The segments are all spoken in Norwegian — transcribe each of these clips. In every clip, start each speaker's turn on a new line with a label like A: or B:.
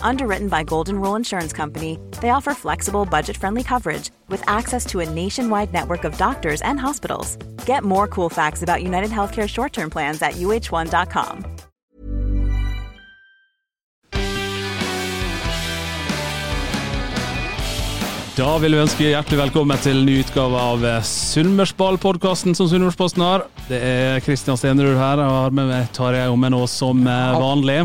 A: Underwritten by Golden Rule Insurance Company, they offer flexible, budget friendly coverage with access to a nationwide network of doctors and hospitals. Get more cool facts about United Healthcare short term plans at uh1.com.
B: Da vil vi ønske hjertelig velkommen til ny utgave av Sunnmørsball-podkasten som Sunnmørsposten har. Det er Kristian Stenerud her, og har med meg Tarjei Ommen Aas som eh, vanlig.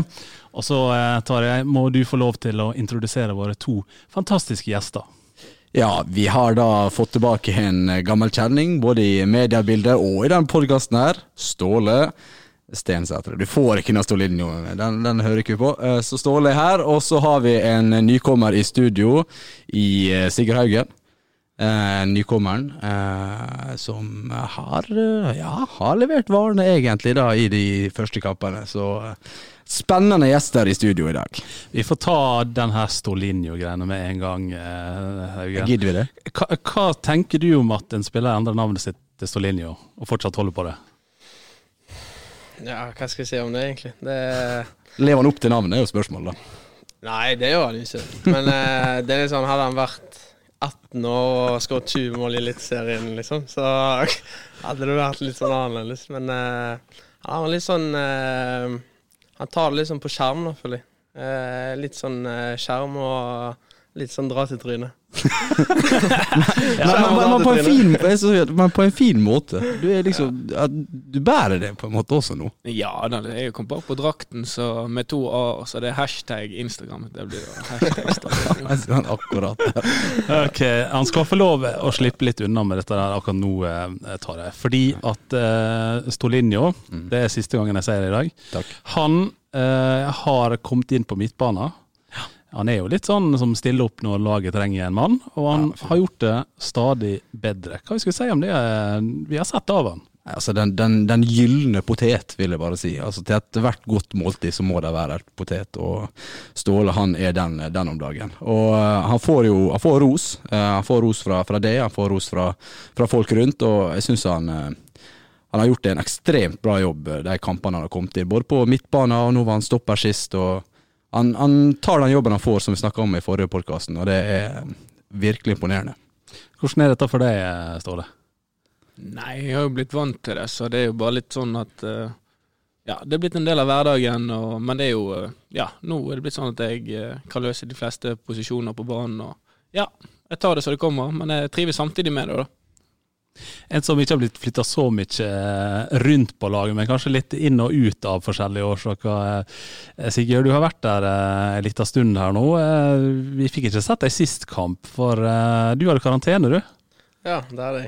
B: Og så, eh, Tarjei, må du få lov til å introdusere våre to fantastiske gjester.
C: Ja, vi har da fått tilbake en gammel kjenning, både i mediebildet og i den podkasten her. Ståle Stensæter. Du får ikke noe Stålinjo, den, den hører ikke vi på. Eh, Så Ståle er her, og så har vi en nykommer i studio i eh, Sigurd Haugen. Nykommeren som har, ja, har levert varene egentlig da i de første kampene. Så spennende gjester i studio i dag.
B: Vi får ta den her Stolinjo-greiene med en gang, eh, Haugen.
C: Gidder vi det?
B: Hva, hva tenker du om at en spiller endrer navnet sitt til Storlinjo og fortsatt holder på det?
D: Ja, hva skal jeg si om det, egentlig? Det
C: Lever han opp til navnet, er jo spørsmålet, da.
D: Nei, det gjør han ikke. Men eh, det er litt sånn, hadde han vært 18 år og skåret 20 mål i Eliteserien, liksom, så hadde det vært litt sånn annerledes. Men eh, han var litt sånn eh, Han tar det litt sånn på skjerm, jeg. Eh, litt sånn eh, skjerm og litt sånn dra til trynet.
C: Men, men, men, men, på en fin, men på en fin måte. Du er liksom ja. Du bærer det på en måte også nå.
E: Ja, da, jeg kom bare på drakten så med to a så det er hashtag Instagram. Det blir hashtag Instagram.
C: Akkurat.
B: Ok, Han skal få lov å slippe litt unna med dette der akkurat nå, eh, Tarjei. Fordi at eh, Stolinjo, det er siste gangen jeg sier det i dag,
C: Takk.
B: han eh, har kommet inn på midtbanen. Han er jo litt sånn som stiller opp når laget trenger en mann, og han har gjort det stadig bedre. Hva skal vi si om det vi har sett av han?
C: Altså den, den, den gylne potet, vil jeg bare si. Altså Til ethvert godt måltid så må det være et potet, og Ståle han er den, den om dagen. Og eh, han får jo han får ros. Eh, han får ros fra, fra det, han får ros fra, fra folk rundt, og jeg syns han eh, han har gjort en ekstremt bra jobb de kampene han har kommet i, både på midtbanen og nå var han stopper sist. og han, han tar den jobben han får, som vi snakka om i forrige podkast, og det er virkelig imponerende.
B: Hvordan er dette for deg, Ståle?
E: Nei, jeg har jo blitt vant til det, så det er jo bare litt sånn at eh, Ja, det er blitt en del av hverdagen, og, men det er jo eh, Ja, nå er det blitt sånn at jeg eh, kan løse de fleste posisjoner på banen, og ja, jeg tar det som det kommer, men jeg trives samtidig med det, da.
B: En som ikke har blitt flytta så mye eh, rundt på laget, men kanskje litt inn og ut av forskjellige årsaker. Eh, Sigurd, du har vært der eh, en liten stund her nå. Vi fikk ikke sett deg sist kamp, for du hadde karantene, du.
D: Ja, det er det.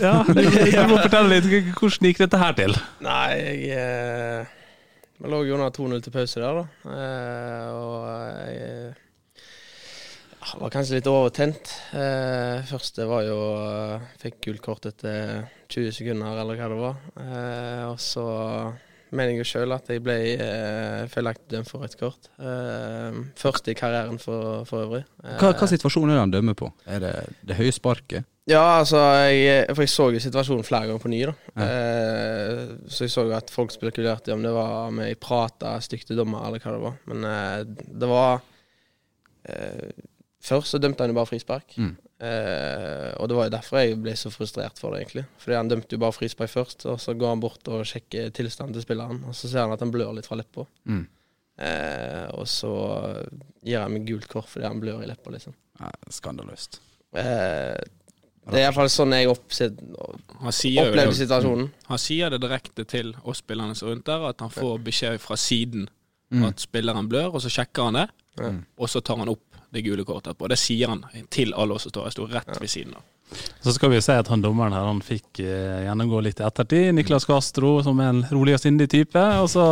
B: Ja, du, du må fortelle litt. Hvordan gikk dette her til?
D: Nei, jeg Vi lå under 2-0 til pause der, da. Og jeg var kanskje litt overtent. Eh, første var jo eh, Fikk gult kort etter 20 sekunder, eller hva det var. Eh, og så mener jeg jo sjøl at jeg ble eh, feilaktig dømt for rødt kort. Eh, første i karrieren for, for øvrig. Eh,
C: Hva, hva situasjon er det han dømmer på? Er det det høye sparket?
D: ja, altså, jeg, for jeg så jo situasjonen flere ganger på ny, da. Eh, så jeg så jo at folk spekulerte om det var om jeg prata stygt til dommer, eller hva det var. Men eh, det var eh, Først så dømte han jo bare frispark.
C: Mm.
D: Eh, og det var jo derfor jeg ble så frustrert for det, egentlig. Fordi han dømte jo bare frispark først, og så går han bort og sjekker tilstanden til spilleren, og så ser han at han blør litt fra leppa.
C: Mm.
D: Eh, og så gir han meg gult kort fordi han blør i leppa, liksom.
C: Ja, skandaløst.
D: Eh, det er iallfall sånn jeg opplevde situasjonen.
E: han sier det direkte til oss spillerne som rundt der, at han får beskjed fra siden
C: Mm.
E: at spilleren blør, og så sjekker han det,
D: mm.
E: og så tar han opp det gule kortet etterpå. Det sier han til alle oss som står Jeg sto rett ved siden av.
B: Så skal vi jo si at han dommeren her han fikk eh, gjennomgå litt i ettertid. Niklas Castro som er en rolig og sindig type. Og så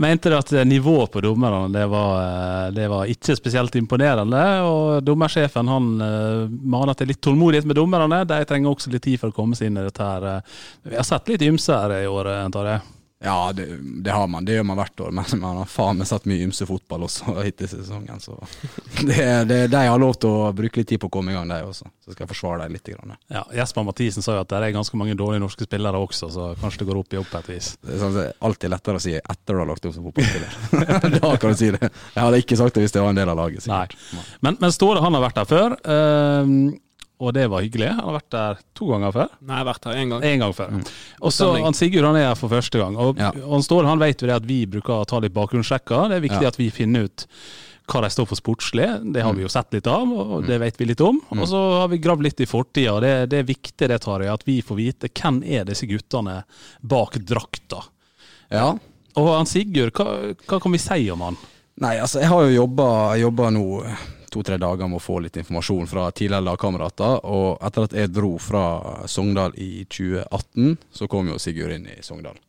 B: mente de at nivået på dommerne det var, eh, det var ikke spesielt imponerende. Og dommersjefen han eh, maner til litt tålmodighet med dommerne. De trenger også litt tid for å komme seg inn i dette. her. eh. Vi har sett litt ymse her i år, antar Tarjei.
C: Ja, det, det har man. Det gjør man hvert år. Men man har faen meg satt mye ymse fotball også hittil i sesongen. Så det, det, de har lov til å bruke litt tid på å komme i gang, de også. Så skal jeg forsvare dem litt. Grann.
B: Ja, Jesper Mathisen sa jo at det er ganske mange dårlige norske spillere også, så kanskje det går opp i opp på et vis.
C: Det er sånn, alltid lettere å si etter du har lagt opp som fotballspiller. da kan du si det. Jeg hadde ikke sagt det hvis det var en del av laget. sikkert.
B: Men, men Ståle han har vært der før, eh, og det var hyggelig. Han har vært der to ganger før.
E: Nei, jeg har vært her én gang.
B: En gang før. Og så han Sigurd han er her for første gang. Og,
C: Ja.
B: og han står, han vet jo det at vi bruker å ta litt bakgrunnssjekker. Det er viktig
C: Ja.
B: at vi finner ut hva de står for sportslig. Det har vi jo sett litt av, og det vet vi litt om. Og så har vi gravd litt i fortida. Det, det er viktig det, Tarjei, at vi får vite hvem er disse guttene bak drakta.
C: Ja.
B: Og han Sigurd, hva, hva kan vi si om han?
C: Nei, altså jeg har jo jobba nå to-tre dager med å få litt informasjon fra tidligere lagkamerater. Og etter at jeg dro fra Sogndal i 2018, så kom jo Sigurd inn i Sogndal.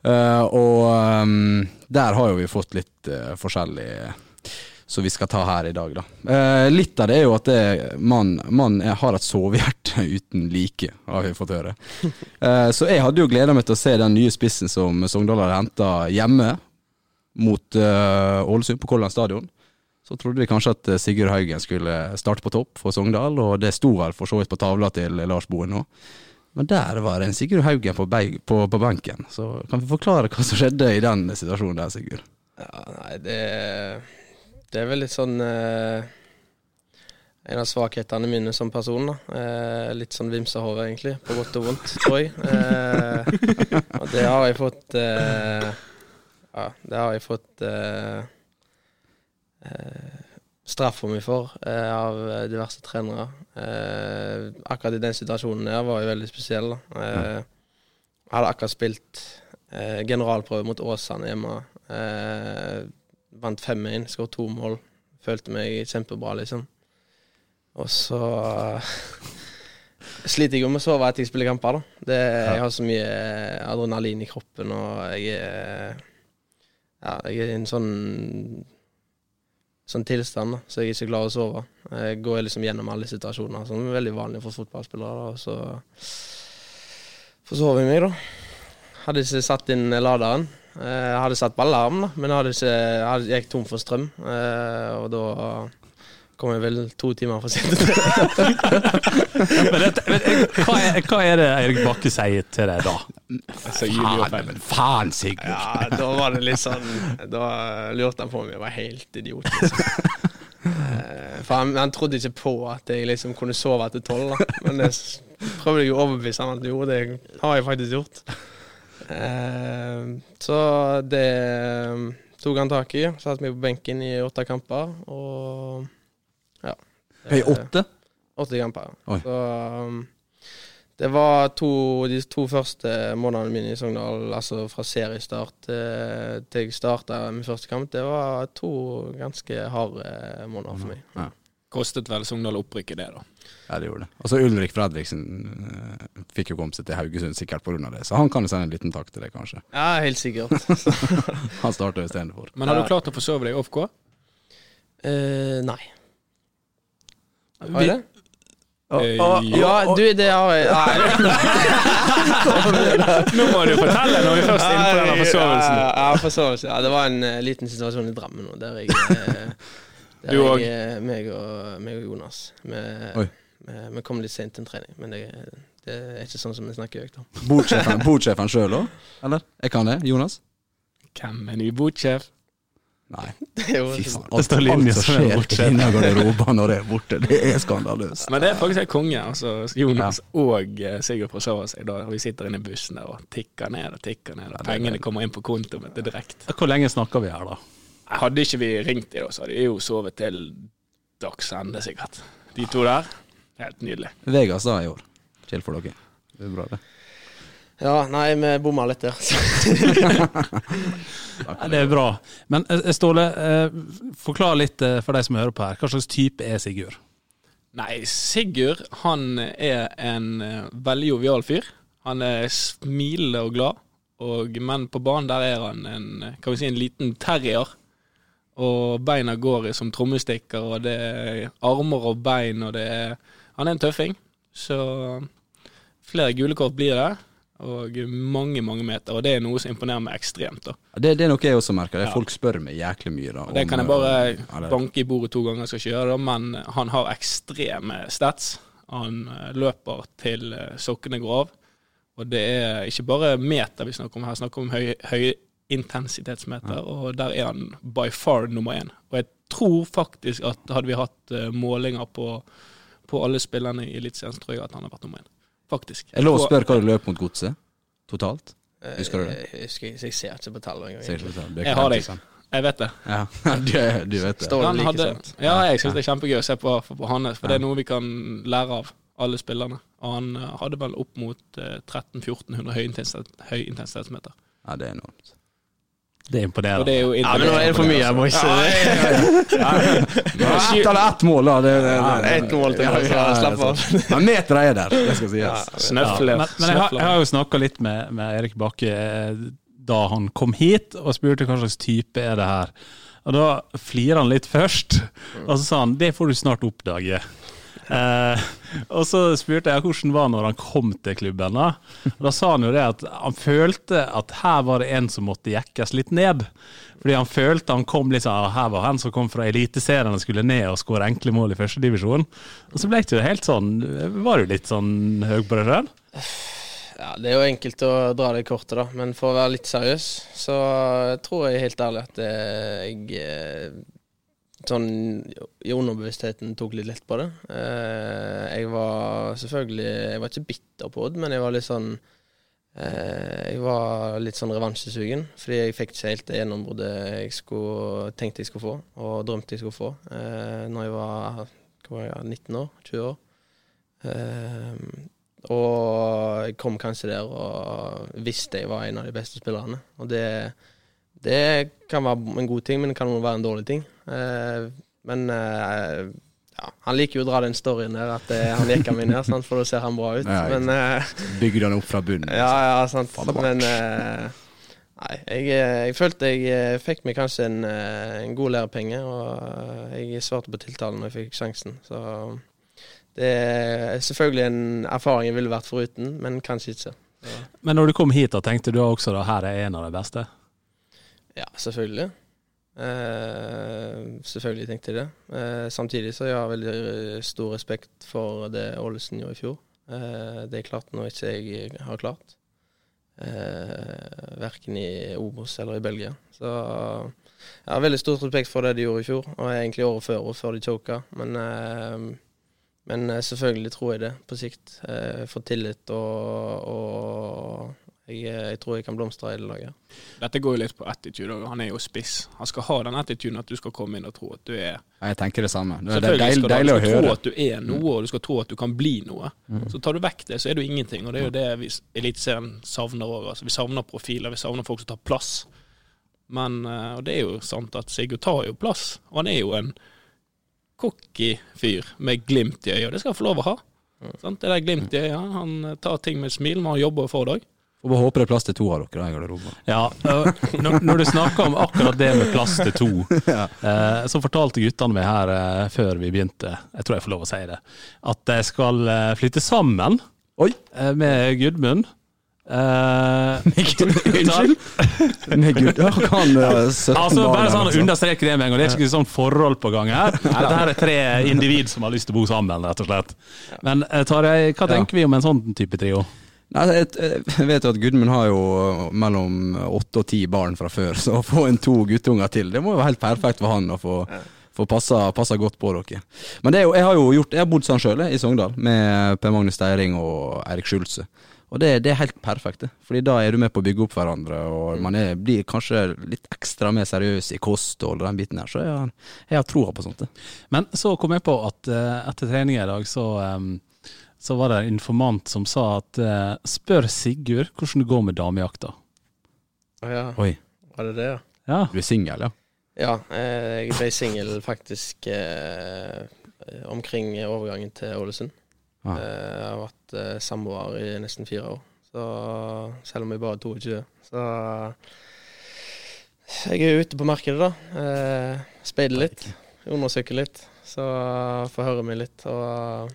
C: Uh, og um, der har jo vi fått litt uh, forskjellig som vi skal ta her i dag, da. Uh, litt av det er jo at man, man har et sovehjerte uten like, har vi fått høre. Så jeg hadde jo gleda meg til å se den nye spissen som Sogndal hadde henta hjemme mot Ålesund på Kolland stadion. Så trodde de kanskje at eh, Sigurd Haugen skulle starte på topp for Sogndal, og det sto vel for så vidt på tavla til Lars Boen nå. Men der var det en Sigurd Haugen på, på, på benken. Så kan vi forklare hva som skjedde i den situasjonen der, Sigurd?
D: Ja, nei, det, det er vel litt sånn eh, En av svakhetene mine som person. da. Eh, litt sånn vimsehår, egentlig. På godt og vondt, tror jeg. Eh, og det har jeg fått eh, Ja, det har jeg fått eh, eh, for meg for eh, av diverse trenere. Eh, akkurat i den situasjonen der var jeg veldig spesiell. da. Eh, jeg hadde akkurat spilt eh, generalprøve mot Åsane hjemme. Eh, vant 5-1, skåret to mål. Følte meg kjempebra, liksom. Og så sliter jeg jo med å sove etter jeg spiller kamper. da. Det, jeg har så mye adrenalin i kroppen, og jeg er Ja, jeg er en sånn sånn tilstand, da, så jeg ikke glad å sove. Jeg går liksom gjennom alle situasjoner, som er veldig vanlig for fotballspillere. og så forsov jeg meg, da. Hadde ikke satt inn laderen. Eh, Jeg hadde satt på alarm, da, men jeg ikke, jeg gikk tom for strøm. eh, Og da kom jeg vel to timer for sent.
B: Men dette, men, hva, er, hva er det Eirik Bakke sier til deg da?
E: Faen,
C: men faen, Sigurd!
D: Ja, da var det litt sånn Da lurte han på om jeg var helt idiot. Liksom. Eh, For han, han trodde ikke på at jeg liksom kunne sove etter tolv. da. Men det prøvde jeg å overbevise han at jo, det har jeg faktisk gjort. Eh, Så det eh, tok han tak i. Satte meg på benken i åtte kamper. Og ja.
C: Play åtte?
D: Åtte kamper. ja.
C: Oi.
D: Så um, det var to, de to første månedene mine i Sogndal, altså fra seriestart til, til jeg starta min første kamp, det var to ganske harde måneder for meg.
C: Ja.
E: Kostet vel Sogndal opprykket, det, da.
C: Ja, det gjorde det. Altså Ulrik Fredriksen uh, fikk jo komme seg til Haugesund sikkert pga. det, så han kan jo sende en liten takk til deg, kanskje.
D: Ja, helt sikkert.
C: Han starta istedenfor.
E: Men har du klart å forsove deg i OFK?
D: Uh, nei. Har jeg det?
E: oh,
D: Ja, du, det har jeg.
E: Nå må du fortelle når vi først er inne på denne forsovelsen.
D: Ja, forsovelse. Ja, det var en uh, liten situasjon i Drammen nå, der jeg eh, Der
E: Du
D: òg? meg, meg og Jonas Vi, kom litt sent til en trening, men det, det er ikke sånn som vi snakker høyt om.
C: Botsjefen sjøl òg, eller? Jeg kan det. Jonas?
E: Hvem er ny botsjef?
C: Nei.
D: Det er jo
C: Fy faen.
B: Det står linje
C: som
B: er
C: skjer
B: bortsett.
C: inni garderoben når det er borte, det er skandaløst.
E: Men det er faktisk helt konge. Altså, Jonas og eh, Sigurd forsover seg da vi sitter inne i bussen der og tikker ned og tikker ned. Og pengene kommer inn på kontoen mitt direkte.
B: Hvor lenge snakker vi her, da?
E: Hadde ikke vi ringt dem, så hadde de jo sovet til dags ende, sikkert. De to der. Helt nydelig.
C: Vegas da i år. Chill for dere. Det er bra, det.
D: Ja, nei, vi bomma litt der.
B: Ja, det er bra. Men eh, Ståle, eh, forklar litt eh, for de som hører på her. Hva slags type er Sigurd?
E: Nei, Sigurd han er en eh, veldig jovial fyr. Han er smilende og glad. Og, men på banen der er han en, eh, kan vi si, en liten terrier. Og beina går som trommestikker, og det er armer og bein, og det er Han er en tøffing. Så flere gule kort blir det. Og mange, mange meter. Og det er noe som imponerer meg ekstremt. da.
C: Det, det er noe jeg også merker. Det
E: Ja.
C: Folk spør meg jæklig mye. da
E: Og det
C: om,
E: kan jeg bare
C: eh, ja,
E: banke i bordet to ganger, jeg skal ikke gjøre det, men han har ekstreme stats. Han eh, løper til eh, sokkene går av. Og det er ikke bare meter vi snakker om her, snakker om høy, høyintensitetsmeter, og der er han by far nummer én. Og jeg tror faktisk at hadde vi hatt målinger på, på alle spillerne i Eliteserien, tror jeg at han har vært nummer én. Faktisk.
C: Er det lov å spørre hva du løp mot godset? Totalt?
D: Eh,
C: Husker du det?
D: Jeg, husker, jeg ser ikke på tallet engang.
E: Jeg har
C: sant.
E: Jeg vet det.
C: Ja, du, du vet det.
D: Står det like
E: hadde,
D: sant?
E: ja, jeg syns det er kjempegøy å se på, på hans, for det er noe vi kan lære av alle spillerne. Og han eh, hadde vel opp mot eh, 1300-1400 høyintensitet- høyintensitetsmeter.
C: Ja, det er enormt.
B: Det er imponerende.
E: Det er jo
D: Ja, men nå er det for mye jeg her, det.
C: Ett eller ett mål, da. Det, det, det,
D: Ett mål til, ja, slapp av.
C: Men meteret er der, det skal sies.
B: Ja,
E: Snøfler.
B: men, men jeg, har, jeg har jo snakka litt med, med Erik Bakke eh, da han kom hit, og spurte hva slags type er det her. Og Da flirer han litt først, og så sa han det får du snart oppdage. Eh, og så spurte jeg hvordan det var når han kom til klubben. Da Og Da sa han jo det at han følte at her var det en som måtte jekkes litt ned. Fordi han følte han kom litt sånn, her var han som kom fra Eliteserien og skulle ned og skåre enkle mål i førstedivisjon. Og så ble det jo helt sånn Var du litt sånn høy på deg sjøl?
D: Ja, Det er jo enkelt å dra det kortet, da, men for å være litt seriøs, så tror jeg helt ærlig at jeg eh, sånn i underbevisstheten tok litt lett på det. Eh, Jeg var selvfølgelig Jeg var ikke bitter på det, men jeg var litt sånn eh, Jeg var litt sånn revansjesugen, fordi jeg fikk ikke helt det gjennombruddet jeg skulle, tenkte jeg skulle få, og drømte jeg skulle få, eh, når jeg var, var jeg, 19 år? 20 år. Eh, og jeg kom kanskje der og visste jeg var en av de beste spillerne. Og det, det kan være en god ting, men det kan også være en dårlig ting. Eh, men eh, ja, han liker jo å dra den storyen der, at eh, han leker meg ned, sant, for da ser han bra ut.
C: Ja,
D: men
C: Bygde han opp fra bunnen.
D: ja, ja, sant. Men Nei, jeg, jeg følte jeg fikk meg kanskje en, en god lærepenge, og jeg svarte på tiltalen når jeg fikk sjansen. Så det er selvfølgelig en erfaring jeg ville vært foruten, men kanskje ikke.
B: Men når du kom hit, da tenkte du også da her er en av de beste?
D: Ja, selvfølgelig. Eh, selvfølgelig tenkte jeg det. Eh, samtidig så jeg har veldig stor respekt for det Ålesund gjorde i fjor. Eh, det er klart noe ikke jeg har klart. Eh, verken i Obos eller i Belgia. Så jeg har veldig stor respekt for det de gjorde i fjor, og egentlig året før og før de choka. Men, eh, men eh, selvfølgelig tror jeg det på sikt. Eh, Få tillit og, og jeg, jeg tror jeg kan blomstre i det laget.
E: Dette går jo litt på attitude. og Han er jo spiss. Han skal ha den attituden at du skal komme inn og tro at du er
C: Jeg tenker det samme. Det er
E: deil,
C: deilig,
E: skal du,
C: deilig
E: du
C: å
E: skal tro at du er noe, og du skal tro at du kan bli noe. Så tar du vekk det, så er du ingenting. Og det er jo det vi Eliteserien savner òg. Altså, vi savner profiler, vi savner folk som tar plass. Men eh, Og det er jo sant at Sigurd tar jo plass. Og han er jo en cocky fyr med glimt i øyet, og det skal han få lov å ha. Sant? Det der glimt i øyet, han eh, tar ting med et smil, men han jobber for det òg.
C: Får bare håpe det er plass til to av dere i garderoben.
B: Ja, når, når du snakker om akkurat det med plass til to, eh, så fortalte guttene meg her eh, før vi begynte, jeg tror jeg får lov å si det, at de skal eh, flytte sammen
C: Oi!
B: med Gudmund.
C: Unnskyld? Med Gud, ja, kan uh, 17
B: Altså, bare sånn understreke det med en gang. Det er ikke sånn forhold på gang her. Dette her er tre individ som har lyst til å bo sammen, rett og slett. Men Tarjei, hva
C: Ja.
B: tenker vi om en sånn type trio?
C: Nei, jeg, jeg vet jo at Gudmund har jo mellom åtte og ti barn fra før, så å få en to guttunger til, det må jo være helt perfekt for han å få, få passa, passa godt på dere. Men det er jo, jeg har jo gjort, jeg har bodd sånn sjøl, i Sogndal, med Per Magnus Steiring og Eirik Schulze. Og det, det er helt perfekt, det. Fordi da er du med på å bygge opp hverandre, og man er, blir kanskje litt ekstra mer seriøs i kosthold og den biten her. Så jeg jeg har troa på sånt. det.
B: Men så kom jeg på at eh, etter trening i dag, så, em, så var det en informant som sa at eh, spør Sigurd hvordan det går med damejakta.
D: Å ja,
C: Oi,
D: var det det, ja?
B: Ja.
C: du er singel, ja?
D: Ja, eh, jeg ble singel faktisk eh, omkring overgangen til Ålesund.
C: Ah.
D: Eh, Jeg har vært eh, samboer i nesten fire år, så selv om jeg bare er 22. Så jeg er ute på markedet, da. Eh, Speider litt. Undersøker litt. Så får høre meg litt. Og,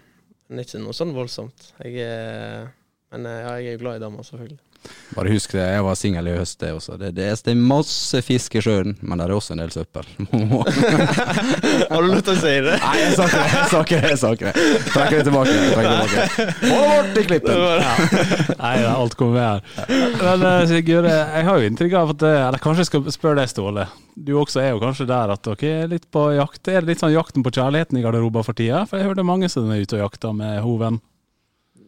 D: men ikke noe sånn voldsomt. Jeg er, men eh, ja, jeg er glad i damer, selvfølgelig.
C: Bare husk det, jeg var singel i høst, det også. Det, det, det er masse fisk i sjøen, men det er også en del søppel.
D: Har du lyst til å si det?
C: Nei, jeg sa ikke det. Jeg sa ikke det. Jeg sa ikke det. Trekker det tilbake. Trekker det. Bort i klippen!
B: Nei, det er alt kommer med her. Men eh, Sigurd, eh, jeg har jo inntrykk av at eh, Eller kanskje jeg skal spørre deg, Ståle. Du også er jo kanskje der at dere er litt på jakt. Er det litt sånn jakten på kjærligheten i garderoben for tida? For jeg hørte mange som er ute og jakter med hoven.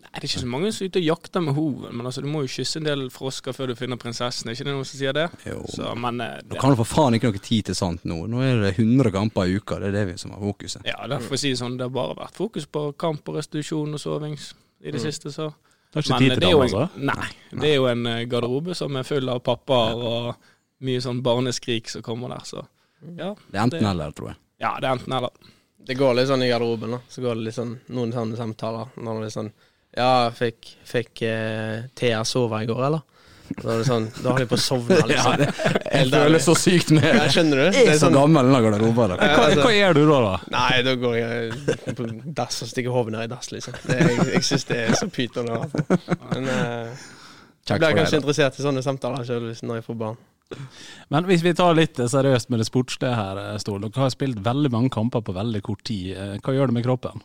E: Nei, det er ikke så mange som er ute og jakter med hoven, men altså, du må jo kysse en del frosker før du finner prinsessen. Er ikke det noen som sier det?
C: Jo.
E: Så, men det...
C: Nå kan du for faen ikke noe tid til sånt nå. Nå er det 100 kamper i uka. Det er det vi som har fokuset.
E: ja, derfor å si det sånn, det har bare vært fokus på kamp og restitusjon og sovings i det siste, så
B: Det er ikke
E: Men
B: tid til
E: er
B: det, altså?
E: nei, det er jo en eh, garderobe som er full av pappaer og mye sånn barneskrik som kommer der, så ja.
C: Det er enten
E: Det-
C: eller, tror jeg.
E: Ja, det er enten eller.
D: Det går litt sånn i garderoben, da. Så går det litt sånn noen sånne samtaler. Når det er sånn Ja, fikk, fikk eh, Thea sove i går, eller? Da er det sånn Da holder de på å sovne, liksom.
C: Jeg føler så sykt med
D: Ja, skjønner du?
C: Jeg
D: Det
C: er
D: er
C: så
D: sånn
C: gammel den garderoben der.
B: Hva, hva gjør du da, da?
D: Nei, da går jeg på dass og stikker hodet ned i dass, liksom. Det, jeg jeg syns det er så pyton å på. Men eh, jeg blir kanskje
C: deg,
D: interessert i sånne samtaler selv når jeg får barn.
B: Men hvis vi tar litt eh, seriøst med det sportslige her, Stål. Dere har spilt veldig mange kamper på veldig kort tid. Eh, Hva gjør det med kroppen?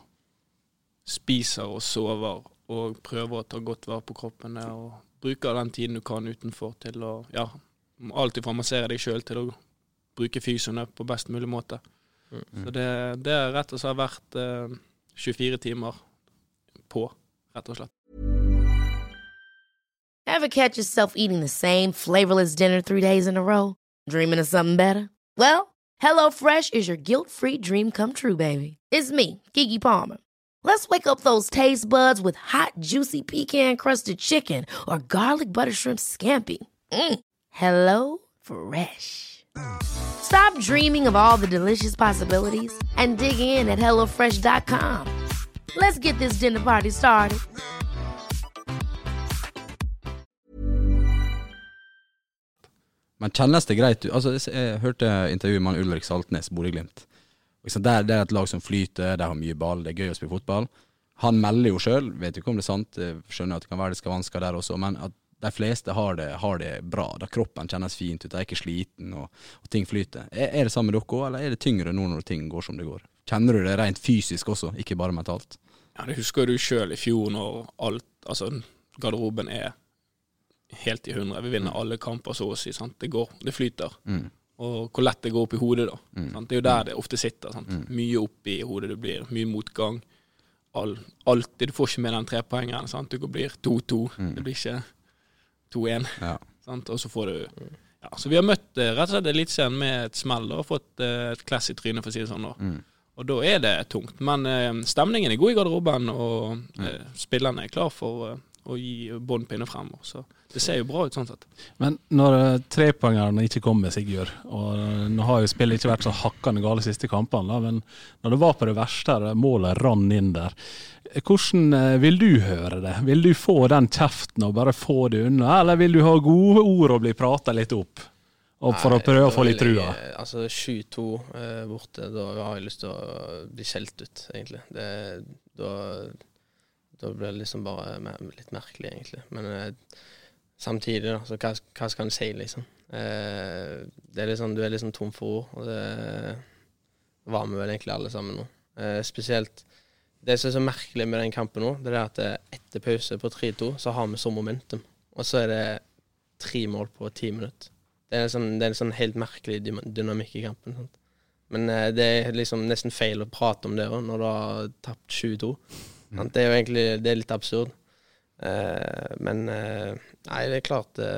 E: Spiser og sover og prøver å ta godt vare på kroppen og bruker den tiden du kan utenfor til å ja, alltid formassere massere deg sjøl til å bruke fysioene på best mulig måte. Så det, det er rett og slett vært eh, 24 timer på, rett og slett.
F: Ever catch yourself eating the same flavorless dinner three days in a row? Dreaming of something better? Well, HelloFresh is your guilt free dream come true, baby. It's me, Gigi Palmer. Let's wake up those taste buds with hot, juicy pecan crusted chicken or garlic butter shrimp scampi. Mm. Hello Fresh. Stop dreaming of all the delicious possibilities and dig in at HelloFresh.com. Let's get this dinner party started.
C: Men kjennes det greit? Altså, jeg hørte intervjuet med Ulrik Saltnes, Bodø-Glimt. Liksom, det er et lag som flyter, de har mye ball, det er gøy å spille fotball. Han melder jo sjøl, vet ikke om det er sant, jeg skjønner at det kan være det skal vansker der også, men at de fleste har det, har det bra. Da kroppen kjennes fint ut, de er ikke sliten og, og ting flyter. Er, er det samme med dere òg, eller er det tyngre nå når ting går som det går? Kjenner du det rent fysisk også, ikke bare mentalt?
E: Ja, Det husker du sjøl i fjor, når alt Altså, garderoben er helt i hundre. Vi vinner alle kamper så å si. sant? Det går, det flyter.
C: Mm.
E: Og hvor lett det går opp i hodet, da.
C: Mm.
E: Sant? Det er jo der det ofte sitter. sant? Mye opp i hodet det blir. Mye motgang. All, alltid. Du får ikke med den trepoengeren. sant? Du blir 2-2.
C: Mm.
E: Det blir ikke 2-1.
C: Ja.
E: Og så får du ja, Så vi har møtt eh, rett og slett Eliteserien med et smell da, og fått eh, et class i trynet, for å si det sånn. da.
C: Mm.
E: Og da er det tungt. Men eh, stemningen er god i garderoben, og
C: Mm.
E: eh, spillerne er klar for eh, å gi bånn pinne fremover. Så det ser jo bra ut sånn sett.
B: Men når eh, trepoengerne ikke kommer, Sigurd, og eh, nå har jo spillet ikke vært så hakkende gale de siste kampene, da, men når det var på det verste, målet rann inn der, eh, hvordan eh, vil du høre det? Vil du få den kjeften og bare få det unna, eller vil du ha gode ord og bli prata litt opp? Og for å prøve å få litt trua?
D: Altså 7-2 eh, borte, da har jeg lyst til å bli skjelt ut, egentlig. Det, da, da blir det liksom bare mer, litt merkelig, egentlig. Men eh, samtidig, da, så hva, hva skal en si, liksom? Eh, det er liksom, du er liksom tom for ord, og det var vi vel egentlig alle sammen nå. Eh, spesielt det som er så merkelig med den kampen nå, det er at eh, etter pause på 3-2, så har vi så momentum. Og så er det tre mål på ti minutter. Det er, sånn, det er en sånn helt merkelig dynamikk i kampen. Sant? Men eh, det er liksom nesten feil å prate om det òg, når du har tapt 7-2 Det er jo egentlig det er litt absurd. Eh, men eh, Nei, det er klart det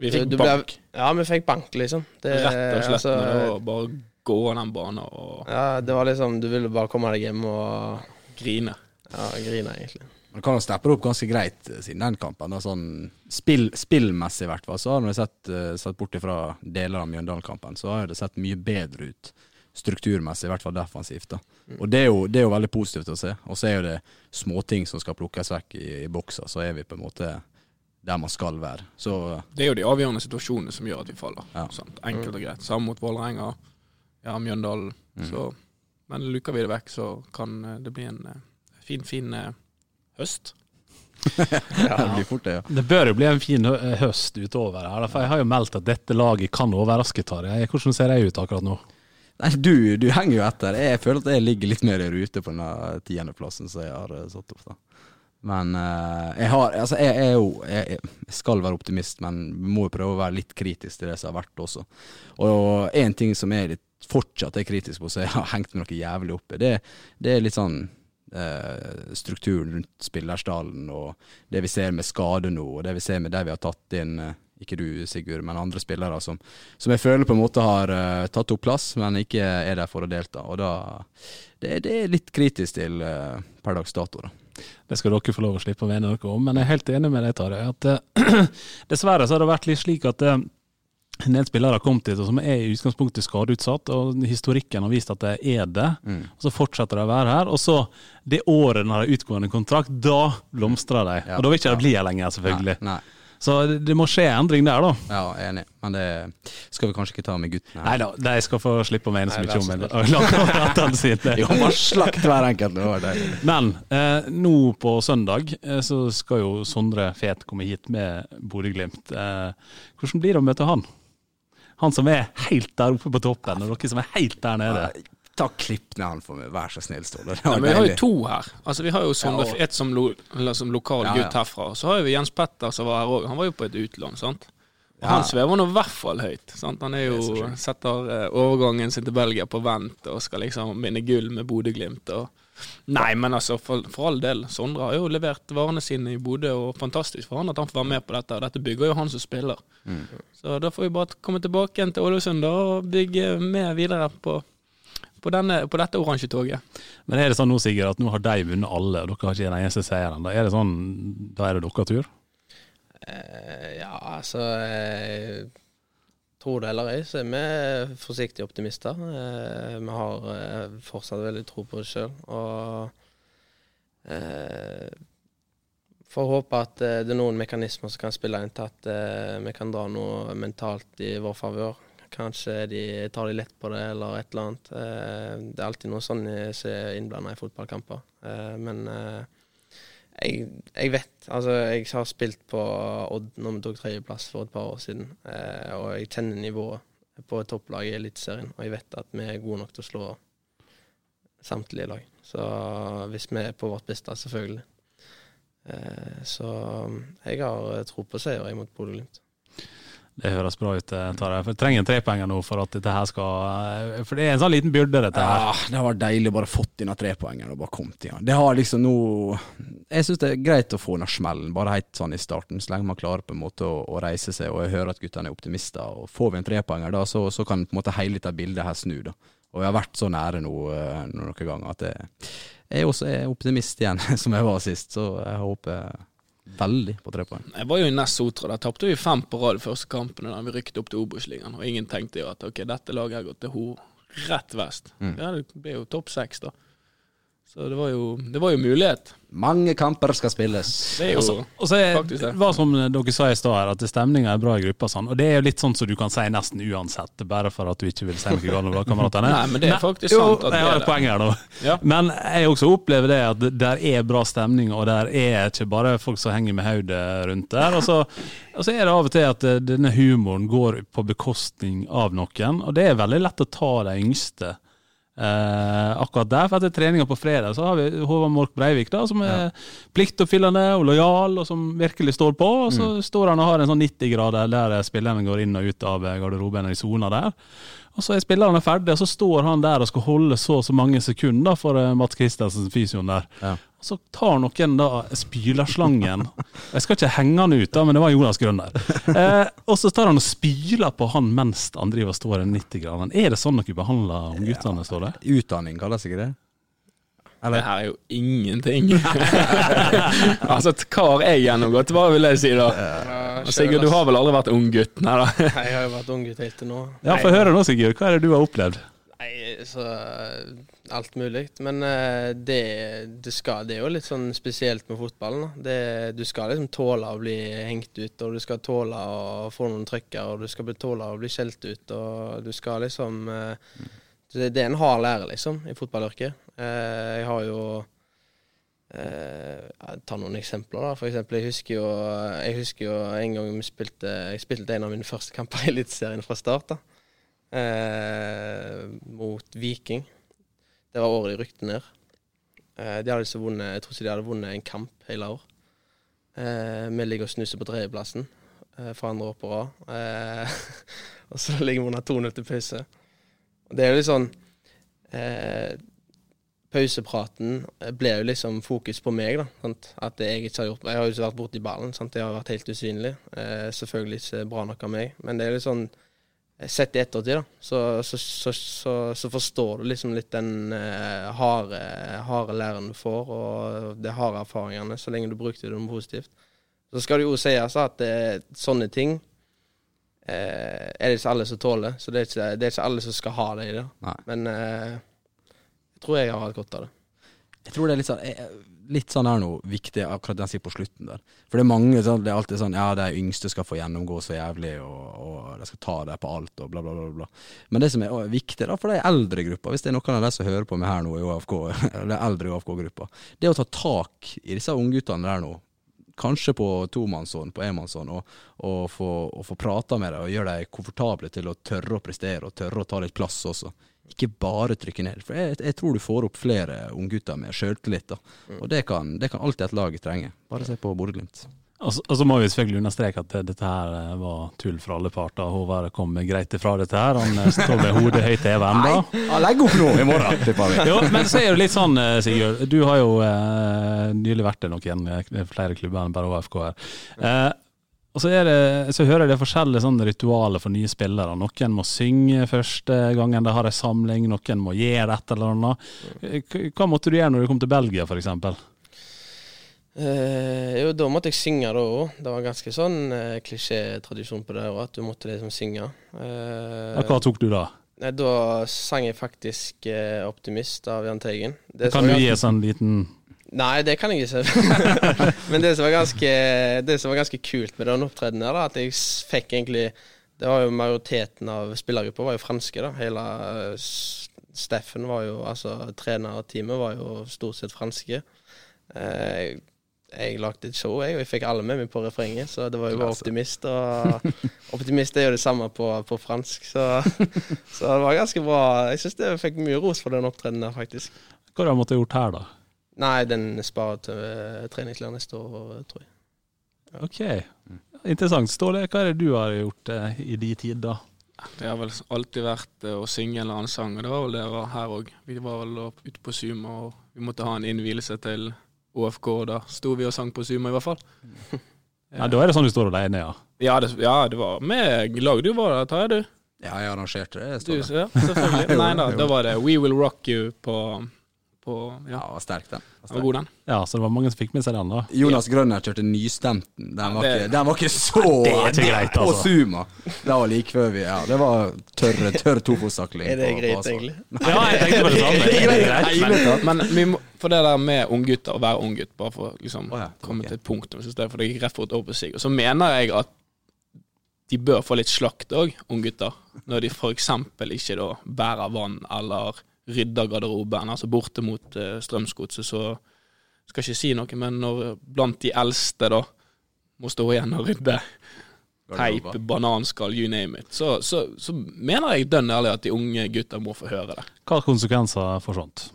E: Vi fikk
D: Du- du ble-
E: bank,
D: Ja, vi fikk bank, liksom. Det,
E: rett og slett.
D: altså,
E: bare gå den banen og
D: ja, det var liksom Du ville bare komme deg hjem og
E: grine.
D: ja, grine, egentlig.
C: Man kan jo steppe det opp ganske greit eh, siden den kampen. Da, sånn spill, spillmessig i hvert fall, så har vi sett, eh, sett bort ifra deler av Mjøndalen-kampen, så har det sett mye bedre ut strukturmessig, i hvert fall defensivt. da. Og det er, jo, det er jo veldig positivt å se. Og så er jo det småting som skal plukkes vekk i, i boksa, så er vi på en måte der man skal være. Så
E: Det er jo de avgjørende situasjonene som gjør at vi faller.
C: Ja.
E: Sant? Enkelt og greit. Samme mot Vålerenga, ja, Mjøndalen. Så, men luker vi det vekk, så kan eh, det bli en eh, fin, fin høst. høst.
C: det blir fort det, ja.
B: Det bør jo bli en fin høst utover her. For jeg har jo meldt at dette laget kan overraske, Tarjei. Hvordan ser jeg ut akkurat nå?
C: Nei, du, du henger jo etter. Jeg føler at jeg ligger litt mer i rute på denne tiendeplassen som jeg har eh, satt opp. da. Men uh, jeg har Altså, jeg er jo jeg, jeg skal være optimist, men må jo prøve å være litt kritisk til det som har vært også. Og en ting som jeg fortsatt er kritisk på, som jeg har hengt meg noe jævlig opp i, det, det er litt sånn uh, strukturen rundt spillerstallen og det vi ser med skade nå, og det vi ser med de vi har tatt inn uh, ikke du, Sigurd, men andre spillere som, som jeg føler på en måte har uh, tatt opp plass, men ikke er der for å delta. Og da Det, det er litt kritisk til per dags dato, da.
B: Det skal dere få lov å slippe å mene noe om, men jeg er helt enig med deg, Tarjei. At eh, dessverre så har det vært litt slik at eh, en del spillere har kommet hit som er i utgangspunktet skadeutsatt, og historikken har vist at det er det.
C: Mm.
B: Og Så fortsetter de å være her. Og så, det året de har utgående kontrakt, da blomstrer de.
C: Ja,
B: og da vil ikke
C: ja.
B: de bli her lenger, selvfølgelig.
C: Nei, nei.
B: Så det, må skje endring der, da.
C: Ja, jeg er enig, men det skal vi kanskje ikke ta med guttene.
B: Nei da, de skal få slippe å mene så mye om det.
C: Jo, man slakt hver enkelt.
B: Men eh, nå på søndag eh, så skal jo Sondre Fet komme hit med Bodø-Glimt. Eh, hvordan blir det å møte han? Han som er helt der oppe på toppen, og dere som er helt der nede.
C: Ta klipp ned han for meg, vær så snill, Ståle.
E: Ja, vi har jo to her. Altså Vi har jo Sondre
C: Ja, og-
E: Fet som, lo, som lokal
C: Ja,
E: gutt herfra. Så har vi Jens Petter som var her òg. Han var jo på et utlån, sant. Og. Han svever nå i hvert fall høyt. Sant? Han er jo,
C: er
E: setter eh, overgangen sin til Belgia på vent og skal liksom vinne gull med Bodø-Glimt. og Nei, men altså, for, for all del. Sondre har jo levert varene sine i Bodø, og fantastisk for han at han får være med på dette. Og dette bygger jo han som spiller.
C: Mm.
E: Så da får vi bare komme tilbake igjen til Ålesund og bygge med videre på, på, denne, på dette oransje toget.
B: Men er det sånn nå, Sigurd, at nå har de vunnet alle, og dere har ikke den eneste seieren? Da er det sånn, da er det deres tur?
D: Eh, ja, altså eh, Tror det eller ei, så er vi forsiktige optimister. Eh, vi har eh, fortsatt veldig tro på oss sjøl. Og eh, får håpe at eh, det er noen mekanismer som kan spille inn til at eh, vi kan dra noe mentalt i vår favør. Kanskje de tar de lett på det, eller et eller annet. Eh, det er alltid noe sånn jeg som er innblanda i fotballkamper. Eh, men eh, jeg, jeg vet Altså, jeg har spilt på Odd når vi tok tredjeplass for et par år siden, og jeg kjenner nivået på topplaget i Eliteserien, og jeg vet at vi er gode nok til å slå samtlige lag. Så hvis vi er på vårt beste, selvfølgelig. Så jeg har tro på seier mot Bodø-Glimt.
B: Det høres bra ut, eh, Tarjei. Jeg trenger en trepoenger nå for at dette her skal eh, For det er en sånn liten byrde, dette her.
C: Ja, det har vært deilig å bare fått denne trepoengeren og bare kommet i gang. Det har liksom nå Jeg syns det er greit å få den smellen, bare helt sånn i starten, så lenge man klarer på en måte å, å reise seg. Og jeg hører at guttene er optimister. Og får vi en trepoenger da, så, så kan på en måte hele dette bildet her snu, da. Og jeg har vært så nære nå eh, noen ganger at jeg, jeg også er optimist igjen, som jeg var sist. Så jeg håper veldig på tre poeng.
E: Jeg var jo i Ness Sotra. Der tapte vi fem på rad de første kampene da vi rykket opp til Obos-ligaen. Og ingen tenkte jo at ok, dette laget har gått til ho rett vest.
C: Mm.
E: Ja, det ble jo topp seks, da. Så det var jo, det var jo mulighet.
C: Mange kamper skal spilles.
E: Det er jo
B: Altså, og så er,
E: faktisk det.
B: var som dere sa i stad her, at stemninga er bra i gruppa. Sånn. Og det er jo litt sånn som du kan si nesten uansett, bare for at du ikke vil si noe galt om lagkameratene.
E: Nei, men det er faktisk
B: men,
E: sant at det
B: jeg har et poeng her nå.
E: Ja.
B: Men jeg også opplever det at der er bra stemning, og der er ikke bare folk som henger med hodet rundt der. Og så, og så er det av og til at eh, denne humoren går på bekostning av noen, og det er veldig lett å ta de yngste. Eh, akkurat der, for etter treninga på fredag så har vi Håvard Mork Breivik, da, som er pliktoppfyllende og lojal, og som virkelig står på. Og så står han og har en sånn 90-grader der spillerne går inn og ut av garderoben i sona der. Og så er spillerne ferdige, og så står han der og skal holde så og så mange sekunder for eh, Mats Christensen, fysioen der.
C: Ja.
B: Og så tar noen da spylerslangen Jeg skal ikke henge han ut, da, men det var Jonas Grønner. Eh, og så tar han og spyler på han mens han driver og står i 90-graderen. Er det sånn dere behandler ungguttene, står det?
C: Utdanning kalles ikke det?
E: Det her er jo ingenting. altså, hva har jeg gjennomgått, hva vil jeg si da? Sigurd, du har vel aldri vært ung gutt? Nei da.
D: Jeg har jo vært unggutt helt til nå.
B: Ja, få høre nå, Sigurd. Hva er det du har opplevd?
D: Nei, så eh, alt mulig. Men eh, det, det, skal, det er jo litt sånn spesielt med fotballen. Det, du skal liksom tåle å bli hengt ut, og du skal tåle å få noen trykker, og du skal tåle å bli skjelt ut, og du skal liksom eh, det, det er en hard lære, liksom, i fotballyrket. Jeg har jo Jeg tar noen eksempler, da. For eksempel, jeg husker jo, jeg husker jo en gang vi spilte Jeg spilte en av mine første kamper i Eliteserien fra start. da eh, mot Viking. Det var året de rykte ned. Eh, de hadde liksom vunnet, jeg tror ikke de hadde vunnet en kamp hele år. Eh, vi ligger og snuser på tredjeplassen eh, for andre år på rad. Eh, og så ligger vi under 2-0 til pause. Det er jo litt sånn eh, Pausepraten ble jo liksom fokus på meg, da. Sant? At jeg ikke har gjort Jeg har jo ikke vært borti ballen. Sant? Jeg har vært helt usynlig. Eh, selvfølgelig ikke bra nok av meg, men det er litt sånn Sett i ettertid, da, så, så, så, så, forstår du liksom litt den eh, harde, harde læren du får, og de harde erfaringene, så lenge du brukte det positivt. Så skal det jo sies at det, sånne ting eh, er det ikke alle som tåler. Så det er ikke, det er ikke alle som skal ha det i det.
C: Nei.
D: Men eh, jeg tror jeg har hatt godt av det.
C: Jeg tror det er litt sånn, eh, litt sånn her nå, viktig akkurat det han sier på slutten der. For det er mange sånn, det er alltid sånn ja, de yngste skal få gjennomgå så jævlig, og, og de skal ta det på alt, og bla, bla, bla. bla. Men det som er viktig da, for de eldre gruppa, hvis det er noen av de som hører på meg her nå i AFK eller eldre i OFK-gruppa, det å ta tak i disse ungguttene der nå. Kanskje på tomannshånd, på enmannshånd, og, og, få, og få prata med dem og gjøre dem komfortable til å tørre å prestere og tørre å ta litt plass også ikke bare trykke ned. For jeg, jeg tror du får opp flere unggutter med sjøltillit. Og det kan, det kan alltid et lag trenge. Bare se på Bodø-Glimt.
B: Og så, og så må vi selvfølgelig understreke at dette her eh, var tull fra alle parter. Håvard kom greit ifra dette her. Han eh, står med hodet høyt i evnen da.
C: Legg opp nå i morgen, tipper vi.
B: jo, men så er det litt sånn, eh, Sigurd. Du har jo eh, nylig vært i noen flere klubber enn bare HFK her. Eh, og så, det, så, hører jeg det forskjellige sånne ritualer for nye spillere. Noen må synge første gangen de har en samling, noen må gjøre et eller annet. Hva måtte du gjøre når du kom til Belgia, f.eks.?
D: Eh, jo, da måtte jeg synge da òg. Det var ganske sånn eh, klisjétradisjon på det òg, at du måtte liksom synge. Eh,
B: ja, hva tok du da?
D: Eh, da sang jeg faktisk eh, 'Optimist' av Jahn Teigen.
B: kan du gi en sånn liten
D: Nei, det kan jeg ikke. Men det som, var ganske, det som var ganske kult med den opptredenen, her, da, at jeg fikk egentlig Det var jo Majoriteten av spillergruppa var jo franske. da Hele uh, Steffen var jo Altså trenerteamet var jo stort sett franske. Uh, jeg, jeg lagde et show, jeg, og jeg fikk alle med meg på refrenget. Så det var jo bare Optimist. Og Optimist er jo det samme på, på fransk, så, så, det var ganske bra. Jeg syns jeg fikk mye ros for den opptredenen, faktisk.
B: Hva har du måttet gjort her, da?
D: Nei, den sparer til uh, treningsleir neste år, tror jeg.
B: Ok, interessant. Ståle, hva er det du har gjort uh, i de tid, da?
E: Det har vel alltid vært uh, å synge en eller annen sang, og det var vel det var her òg. Vi var vel ute på Suma, og vi måtte ha en innvielse til OFK, og da sto vi og sang på Suma, i hvert fall.
B: ja. ja, Da er det sånn du står alene, ja?
E: Ja, det, ja, det var med lag du var der, Tarjei, du?
C: Ja, jeg arrangerte det.
E: Du, ja, selvfølgelig. Nei da, da var det We Will Rock You på på Ja,
C: ja var sterk, den.
E: Var, var god, den.
B: Ja, så det var mange som fikk med seg den, da.
C: Jonas. Grønner kjørte nystemten. Den var, det, ikke, den var ikke så
B: Det er ikke greit, altså.
C: På Suma. Det var like før vi Ja, det var tørr, tørr tofotstakling.
D: Er det greit, egentlig?
B: ja, jeg tenkte på det samme. Det er greit,
E: men, men må, for det der med unggutter, å være unggutt, bare for å liksom, oh, komme okay. til et punktum, jeg, for det gikk rett fort over på seg. Og så mener jeg at de bør få litt slakt òg, unggutter. Når de f.eks. ikke da bærer vann eller rydder garderoben, altså borte mot uh, Strømsgodset, så skal ikke si noe, men når blant de eldste da må stå igjen og rydde teip, bananskall, you name it, så, så, så mener jeg dønn ærlig at de unge gutta må få høre det.
B: Hva er konsekvenser for sånt?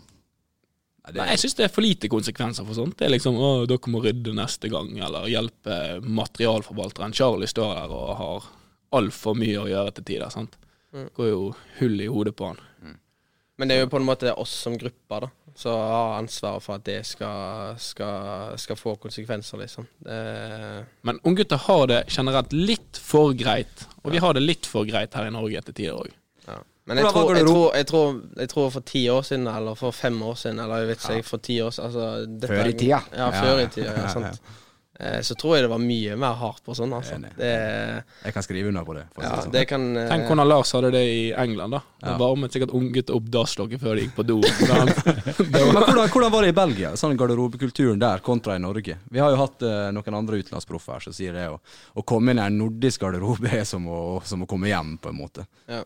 E: Nei, Jeg syns det er for lite konsekvenser for sånt. Det er liksom å, dere må rydde neste gang, eller hjelpe materialforvalteren. Charlie står der og har altfor mye å gjøre til tider. sant? Mm. Går jo hull i hodet på han.
D: Men det er jo på en måte oss som gruppe da, som har ansvaret for at det skal, skal, skal få konsekvenser, liksom. Det...
E: Men unggutter har det generelt litt for greit, og vi har det litt for greit her i Norge etter tider òg.
D: Ja. Men jeg tror, jeg, tror, jeg, tror, jeg tror, for ti år siden, eller for fem år siden, eller jeg vet ikke, for ti år siden altså,
C: Før i tida.
D: Ja, før i tida, ja, sant. Eh, så tror jeg det var mye mer hardt på sånn, altså. Det,
C: Jeg kan skrive under på det.
D: Ja,
C: sånn.
D: det kan eh,
E: Tenk hvordan Lars hadde det i England, da. Da
C: Ja.
E: varmet sikkert unggutter opp dasslokket før de gikk på do. Men
C: Men hvordan, hvordan var det i Belgia, sånn garderobekulturen der kontra i Norge? Vi har jo hatt uh, noen andre utenlandsproffer som sier det. Å, å komme inn i en nordisk garderobe er som å, som å komme hjem, på en måte.
D: ja.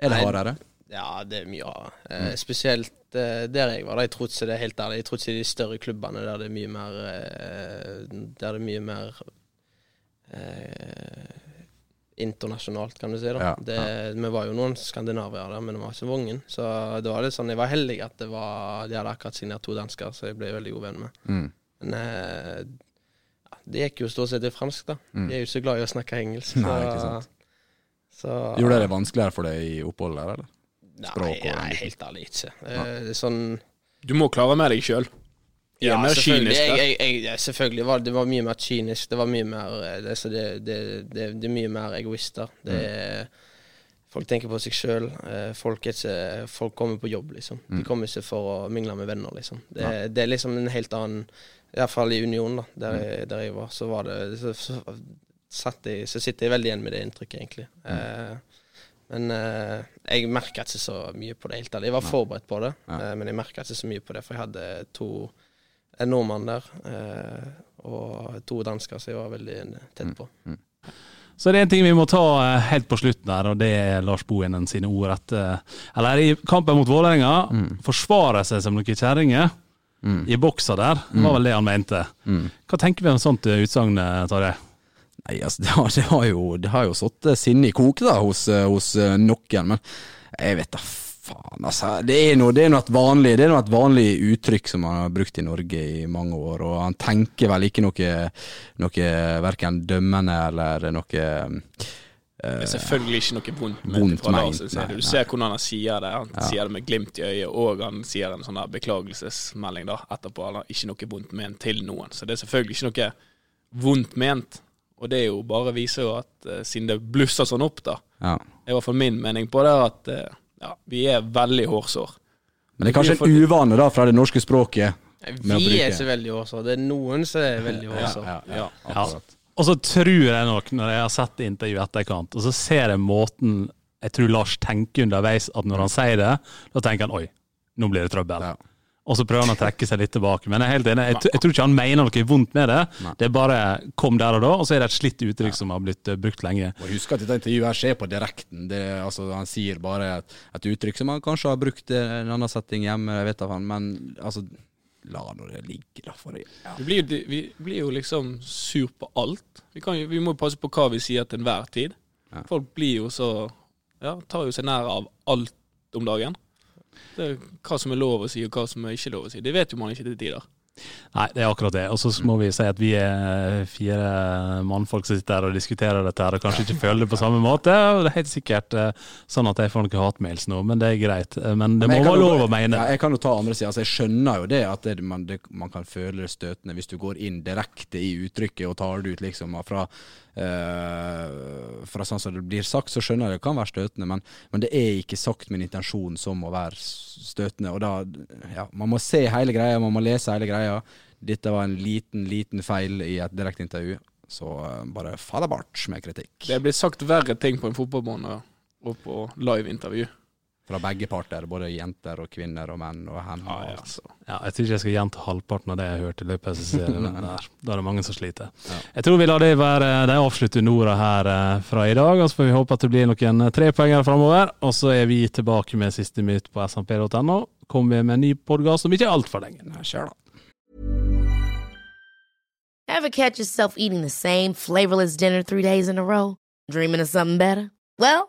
C: Er det
D: Nei.
C: hardere?
D: Ja, det er mye av
C: Mm.
D: Eh, spesielt eh, der jeg var. da, Jeg trodde det er helt ærlig. Jeg trodde ikke de større klubbene der det er mye mer eh, Der det er mye mer eh, internasjonalt, kan du si. da.
C: Ja,
D: det, Vi var jo noen skandinavier der, men det var ikke Vågen. Så det var litt sånn, jeg var heldig at det var, de hadde akkurat signert to dansker, så jeg ble veldig god venn med.
C: Mm.
D: Men eh, ja, det gikk jo stort sett i fransk, da.
C: Mm.
D: De er jo så glad i å snakke engelsk.
C: Nei, ikke sant.
D: Så,
C: Gjorde det det vanskeligere for deg i oppholdet der, eller?
D: Nei,
C: språk og
D: nei, helt ærlig ikke. Eh, det er sånn
E: du må klare med deg sjøl. Mer
D: selvfølgelig. Jeg, jeg, jeg, ja, selvfølgelig var det, var mye mer kynisk. Det var mye mer eh, Det, så det, det, det, det er mye mer egoister. Det
C: Mm.
D: folk tenker på seg sjøl. Folk, er folk kommer på jobb, liksom.
C: Mm.
D: De kommer ikke for å mingle med venner, liksom. Det, det er liksom en helt annen Iallfall i Union, da, der,
C: Mm.
D: jeg, der jeg var, så var det så, så, satt jeg, så sitter jeg veldig igjen med det inntrykket, egentlig.
C: Mm.
D: Eh, men uh, jeg merka ikke så mye på det. hele tatt. Jeg var forberedt på det,
C: Ja.
D: uh, men jeg merka ikke så mye på det, for jeg hadde to en nordmann der uh, og to dansker som jeg var veldig
C: Mm.
D: tett på.
B: Så det er en ting vi må ta helt på slutten her, og det er Lars Bohinen sine ord etter Eller i kampen mot Vålerenga. Forsvare seg som noen kjerringer
C: Mm.
B: i boksa der, var vel det han mente.
C: Mm.
B: Hva tenker vi om sånt utsagn, Tarjei?
C: Nei, altså, det har, det har jo, det har jo satt sinne i kok da, hos, eh, hos eh, noen, men jeg vet da faen, altså. Det er noe, det er noe et vanlig, det er noe et vanlig uttrykk som man har brukt i Norge i mange år, og han tenker vel ikke noe, noe verken dømmende eller noe
E: Det er selvfølgelig ikke noe vondt ment fra Lars Du
C: nei.
E: ser hvordan han sier det. Han sier det med glimt i øyet, og han sier en sånn beklagelsesmelding da, etterpå. Han har ikke noe vondt ment til noen. Så det er selvfølgelig ikke noe vondt ment. Og det er jo bare viser jo at uh, siden det blusser sånn opp, da,
C: Ja.
E: er i hvert fall min mening på det, at uh, ja, vi er veldig hårsår.
C: Men det er kanskje en uvane da fra det norske språket.
D: Vi er ikke veldig hårsår. Det er noen som er veldig hårsår.
C: Ja, ja.
B: Og så tror jeg nok, når jeg har sett det intervjuet etterkant, og så ser jeg måten jeg tror Lars tenker underveis, at når han sier det, da tenker han oi, nå blir det trøbbel.
C: Ja.
B: Og så prøver han å trekke seg litt tilbake. Men jeg er helt enig, jeg, jeg tror ikke han mener noe vondt med det.
C: Nei.
B: Det er bare kom der og da, og så er det et slitt uttrykk som har blitt eh, brukt lenge.
C: Og husk at dette intervjuet her skjer på direkten. Det, altså, han sier bare et, et uttrykk som han kanskje har brukt i en annen setting hjemme, jeg vet da faen, men altså La nå det ligge, da. For det. Ja.
E: Vi blir, vi blir jo liksom sur på alt. Vi, kan, vi må passe på hva vi sier til enhver tid.
C: Ja.
E: Folk blir jo så Ja, tar jo seg nær av alt om dagen. Det er hva som er lov å si, og hva som er ikke lov å si. Det vet jo man ikke til tider.
B: Nei, det er akkurat det. Og så må vi si at vi er fire mannfolk som sitter her og diskuterer dette her, og kanskje ikke føler det på samme måte. Og det er helt sikkert eh, sånn at jeg får noen hatmails nå, men det er greit. Eh, Men det
C: Men
B: må være lov å mene.
C: Ja, jeg kan jo ta andre sida. Altså, jeg skjønner jo det at det, man, det, man kan føle det støtende hvis du går inn direkte i uttrykket og tar det ut liksom fra, eh, fra sånn som det blir sagt, så skjønner jeg det kan være støtende, men, men det er ikke sagt min intensjon som å være støtende. Og da, ja, man må se hele greia, man må lese hele greia. Dette var en liten, liten feil i et direkteintervju. Så uh, bare fader med kritikk.
E: Det blir sagt verre ting på en fotballbane og på liveintervju.
C: Fra begge parter, både jenter og kvinner og menn og hen. Ah,
E: ja. altså.
B: Ja, jeg tror ikke jeg skal gjenta halvparten av det jeg hørte i løpet av serien. Der. Da er det mange som sliter.
C: Ja.
B: Jeg tror vi lar det være de avsluttende ordene her eh, fra i dag. Og så får vi håpe at det blir noen eh, trepoengere framover. Og så er vi tilbake med siste minutt på smp.no. Kommer vi med en ny podkast om ikke altfor lenge.
C: Kjør, da.
F: Ever catch yourself eating the same flavorless dinner three days in a row? Dreaming of something better? Well,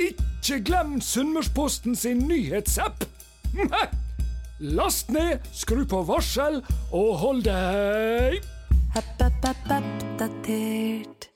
G: Ikke glem Sunnmørsposten sin nyhetsapp. Last ned, skru på varsel og hold deg
H: Oppdatert.